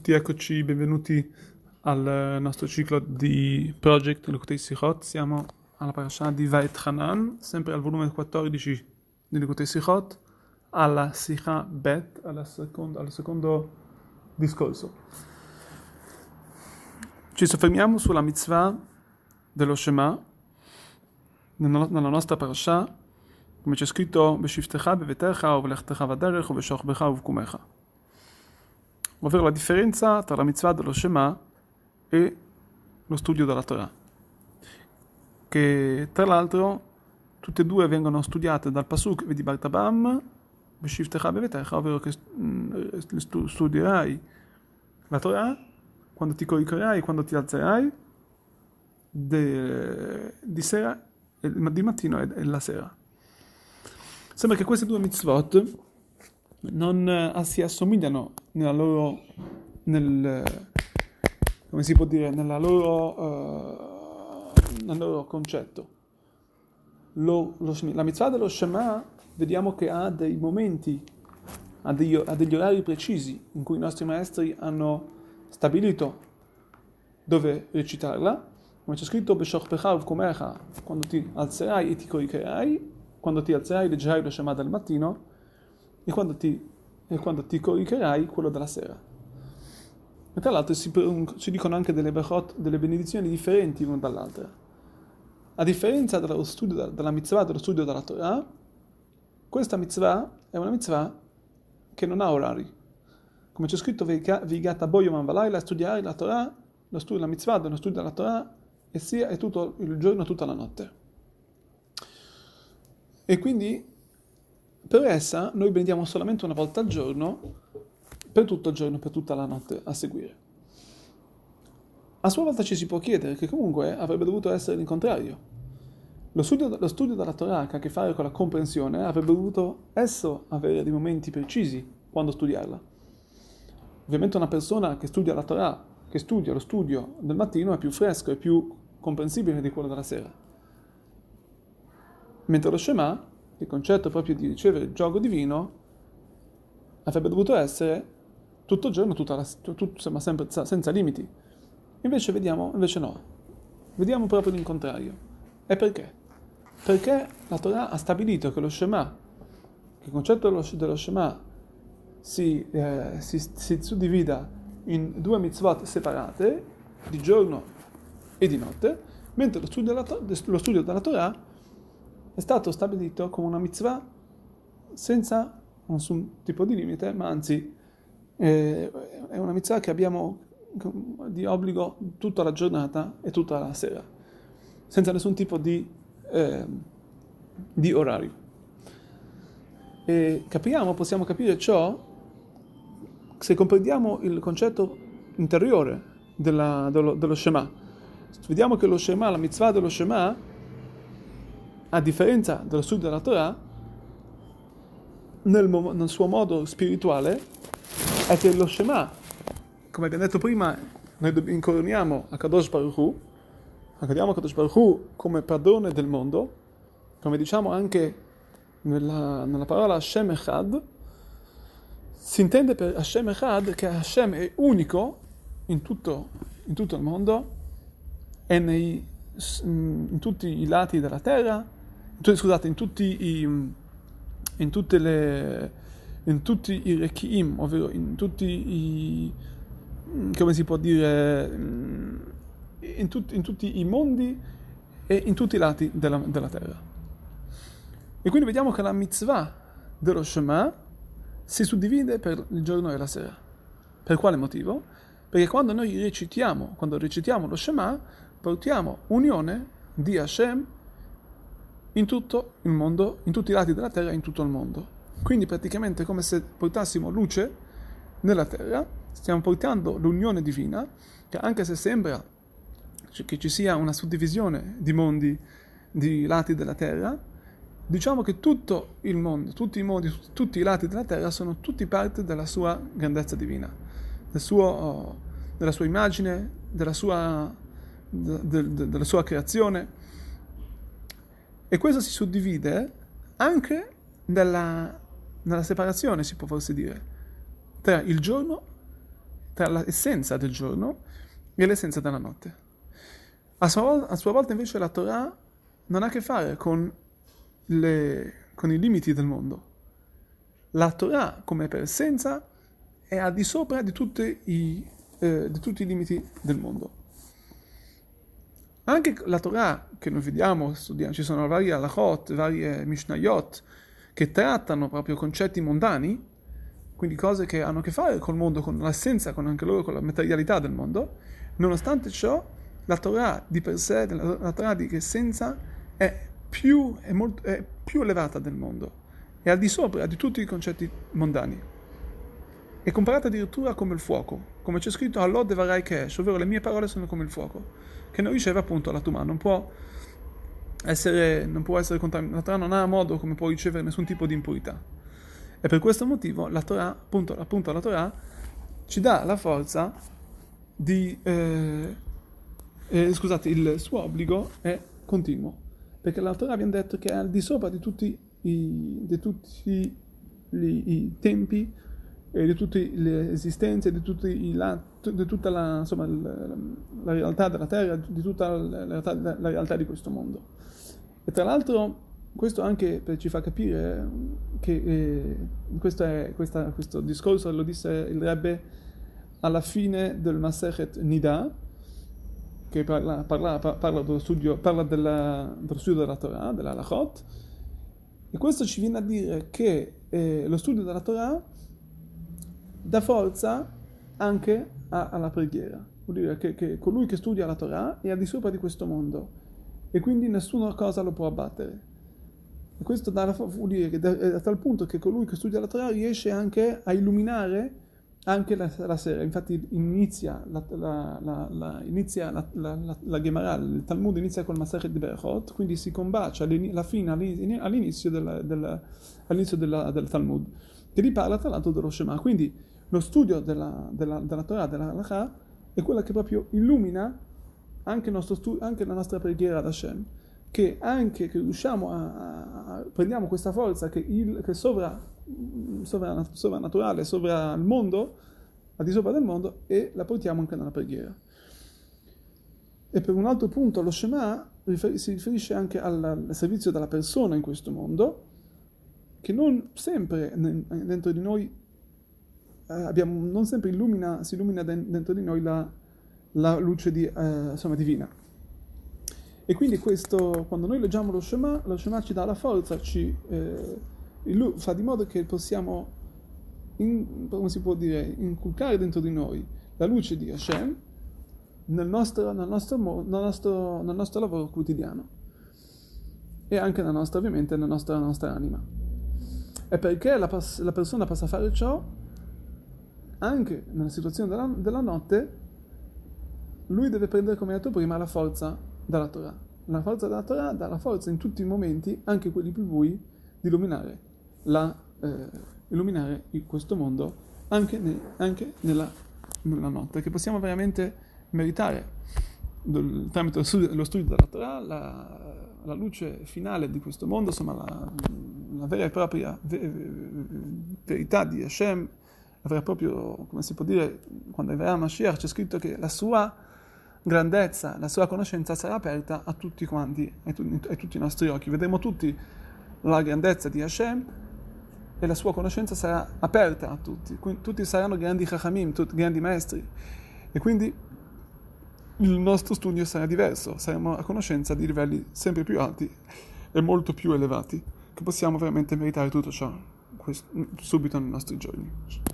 tutti, eccoci, benvenuti al nostro ciclo di Project Lekutei Sichot. Siamo alla parasha di Vaet Hanan, sempre al volume 14 di Lekutei Sichot, alla Sicha Bet, alla secondo, al secondo discorso. Ci soffermiamo sulla mitzvah dello Shema, nella nostra parasha, come c'è scritto, Beshiftecha, Bevetecha, Ovlechtecha, Vaderech, Oveshochbecha, Ovkumecha ovvero la differenza tra la mitzvah dello Shema e lo studio della Torah, che tra l'altro tutte e due vengono studiate dal Pasuk di Bartabam, ovvero che mm, studierai la Torah quando ti coricherai, quando ti alzerai, de, di sera, di mattino e la sera. Sembra che queste due mitzvot non eh, si assomigliano nella loro, nel, come si può dire, nella loro, uh, nel loro concetto. Lo, lo, la mitzvah dello Shema vediamo che ha dei momenti, ha, degli, ha degli orari precisi in cui i nostri maestri hanno stabilito dove recitarla, come c'è scritto quando ti alzerai e ti coricherai, quando ti alzerai leggerai lo Shema del mattino e quando ti, e quando ti coricherai quello della sera. E tra l'altro si, si dicono anche delle, berot, delle benedizioni differenti l'una dall'altra. A differenza dello studio, della mitzvah, dello studio della Torah, questa mitzvah è una mitzvah che non ha orari. Come c'è scritto, Vigata Boyo Manvalaila, studiare la Torah, lo studio, la mitzvah dello studio della Torah, e sia è tutto il giorno tutta la notte. E quindi per essa noi benediamo solamente una volta al giorno, per tutto il giorno, per tutta la notte a seguire. A sua volta ci si può chiedere che comunque avrebbe dovuto essere il contrario. Lo studio, lo studio della Torah che ha a che fare con la comprensione avrebbe dovuto esso avere dei momenti precisi quando studiarla. Ovviamente una persona che studia la Torah, che studia lo studio del mattino è più fresco e più comprensibile di quello della sera. Mentre lo Shema il concetto proprio di ricevere il gioco divino avrebbe dovuto essere tutto il giorno, tutta la, tutto, ma sempre senza limiti. Invece vediamo, invece no, vediamo proprio l'incontrario. E perché? Perché la Torah ha stabilito che lo Shema, che il concetto dello, dello Shema si, eh, si, si suddivida in due mitzvot separate, di giorno e di notte, mentre lo studio della, lo studio della Torah è stato stabilito come una mitzvah senza nessun tipo di limite, ma anzi è una mitzvah che abbiamo di obbligo tutta la giornata e tutta la sera, senza nessun tipo di, eh, di orario. E capiamo, possiamo capire ciò se comprendiamo il concetto interiore della, dello, dello Shema. Vediamo che lo Shema, la mitzvah dello Shema, a differenza dello studio della Torah, nel, nel, suo modo spirituale, è che lo Shema, come abbiamo detto prima, noi incoroniamo a Kadosh Baruch Hu, accadiamo a Kadosh Baruch Hu come padrone del mondo, come diciamo anche nella, nella parola Hashem Echad, si intende per Hashem Echad che Hashem è unico in tutto, in tutto il mondo e nei, in tutti i lati della terra, scusate, in tutti i, in tutte le, in tutti i rechiim, ovvero in tutti i, come si può dire, in, tut, in tutti i mondi e in tutti i lati della, della, terra. E quindi vediamo che la mitzvah dello Shema si suddivide per il giorno e la sera. Per quale motivo? Perché quando noi recitiamo, quando recitiamo lo Shema, portiamo unione di Hashem in tutto il mondo, in tutti i lati della terra, in tutto il mondo. Quindi praticamente è come se portassimo luce nella terra, stiamo portando l'unione divina, che anche se sembra che ci sia una suddivisione di mondi, di lati della terra, diciamo che tutto il mondo, tutti i mondi, tutti i lati della terra sono tutti parte della sua grandezza divina, del suo, della sua immagine, della sua, de, de, della sua creazione e questo si suddivide anche nella, nella separazione, si può forse dire, tra il giorno, tra l'essenza del giorno e l'essenza della notte. A sua, a sua volta invece la Torah non ha a che fare con, le, con i limiti del mondo. La Torah come per essenza è al di sopra di, i, eh, di tutti i limiti del mondo. Anche la Torah che noi vediamo, studiamo, ci sono vari halachot, varie mishnayot che trattano proprio concetti mondani, quindi cose che hanno a che fare col mondo, con l'essenza, con anche loro con la materialità del mondo, nonostante ciò la Torah di per sé, la Torah di essenza è più, è molto, è più elevata del mondo, è al di sopra di tutti i concetti mondani. È comparata addirittura come il fuoco, come c'è scritto Allod Varai Kesh, ovvero le mie parole sono come il fuoco. Che non riceve appunto la Tumah, non può essere, non può essere contaminata, non ha modo come può ricevere nessun tipo di impurità. E per questo motivo la Torah, appunto, appunto la Torah, ci dà la forza di... Eh, eh, scusate, il suo obbligo è continuo, perché la Torah abbiamo detto che è al di sopra di tutti i, di tutti i, i tempi e di tutte le esistenze, di, la, di tutta la, insomma, la, la, realtà della Terra, di tutta la realtà, la realtà, di questo mondo. E tra l'altro questo anche ci fa capire che eh, questo, è, questa, questo, discorso lo disse il Rebbe alla fine del Masechet Nida, che parla, parla, parla, dello, studio, parla della, dello studio della Torah, della Lachot, e questo ci viene a dire che eh, lo studio della Torah dà forza anche a, alla preghiera. Vuol dire che, che, colui che studia la Torah è al di sopra di questo mondo e quindi nessuna cosa lo può abbattere. E questo dà, vuol dire che è a tal punto che colui che studia la Torah riesce anche a illuminare anche la, la sera. Infatti inizia la, la, la, inizia la, Gemara, il Talmud inizia col Masachet di Berachot, quindi si combacia alla fine, all'inizio, del, del, all'inizio della, del Talmud, che li parla tra l'altro dello Shema. Quindi lo studio della, della, della Torah, della Halakha, è quella che proprio illumina anche, studio, anche la nostra preghiera ad Hashem, che anche che riusciamo a, a, a prendiamo questa forza che, il, che sovra, sovra, sovrannaturale, sovra il mondo, al di sopra del mondo, e la portiamo anche nella preghiera. E per un altro punto lo Shema si riferisce anche al, al servizio della persona in questo mondo, che non sempre dentro di noi abbiamo, non sempre illumina, si illumina dentro di noi la, la luce di, eh, insomma, divina. E quindi questo, quando noi leggiamo lo Shema, lo Shema ci dà la forza, ci eh, fa di modo che possiamo, in, come si può dire, inculcare dentro di noi la luce di Hashem nel nostro, nel nostro, nel nostro, nel nostro lavoro quotidiano e anche nella nostra, ovviamente, nella nostra, nella nostra anima. E perché la, la persona possa fare ciò, anche nella situazione della, della notte, lui deve prendere, come detto prima, la forza dalla Torah. La forza della Torah dà la forza in tutti i momenti, anche quelli più bui, di illuminare, la, eh, illuminare questo mondo anche, ne, anche nella, nella, notte, che possiamo veramente meritare tramite lo studio, lo studio della Torah, la, la, luce finale di questo mondo, insomma la, la vera e propria verità di Hashem, avrà proprio, come si può dire, quando arriverà Mashiach c'è scritto che la sua grandezza, la sua conoscenza sarà aperta a tutti quanti, a, tu, a tutti i nostri occhi. Vedremo tutti la grandezza di Hashem e la sua conoscenza sarà aperta a tutti. Quindi, tutti saranno grandi chachamim, tutti, grandi maestri. E quindi il nostro studio sarà diverso, saremo a conoscenza di livelli sempre più alti e molto più elevati, che possiamo veramente meritare tutto ciò subito nei nostri giorni.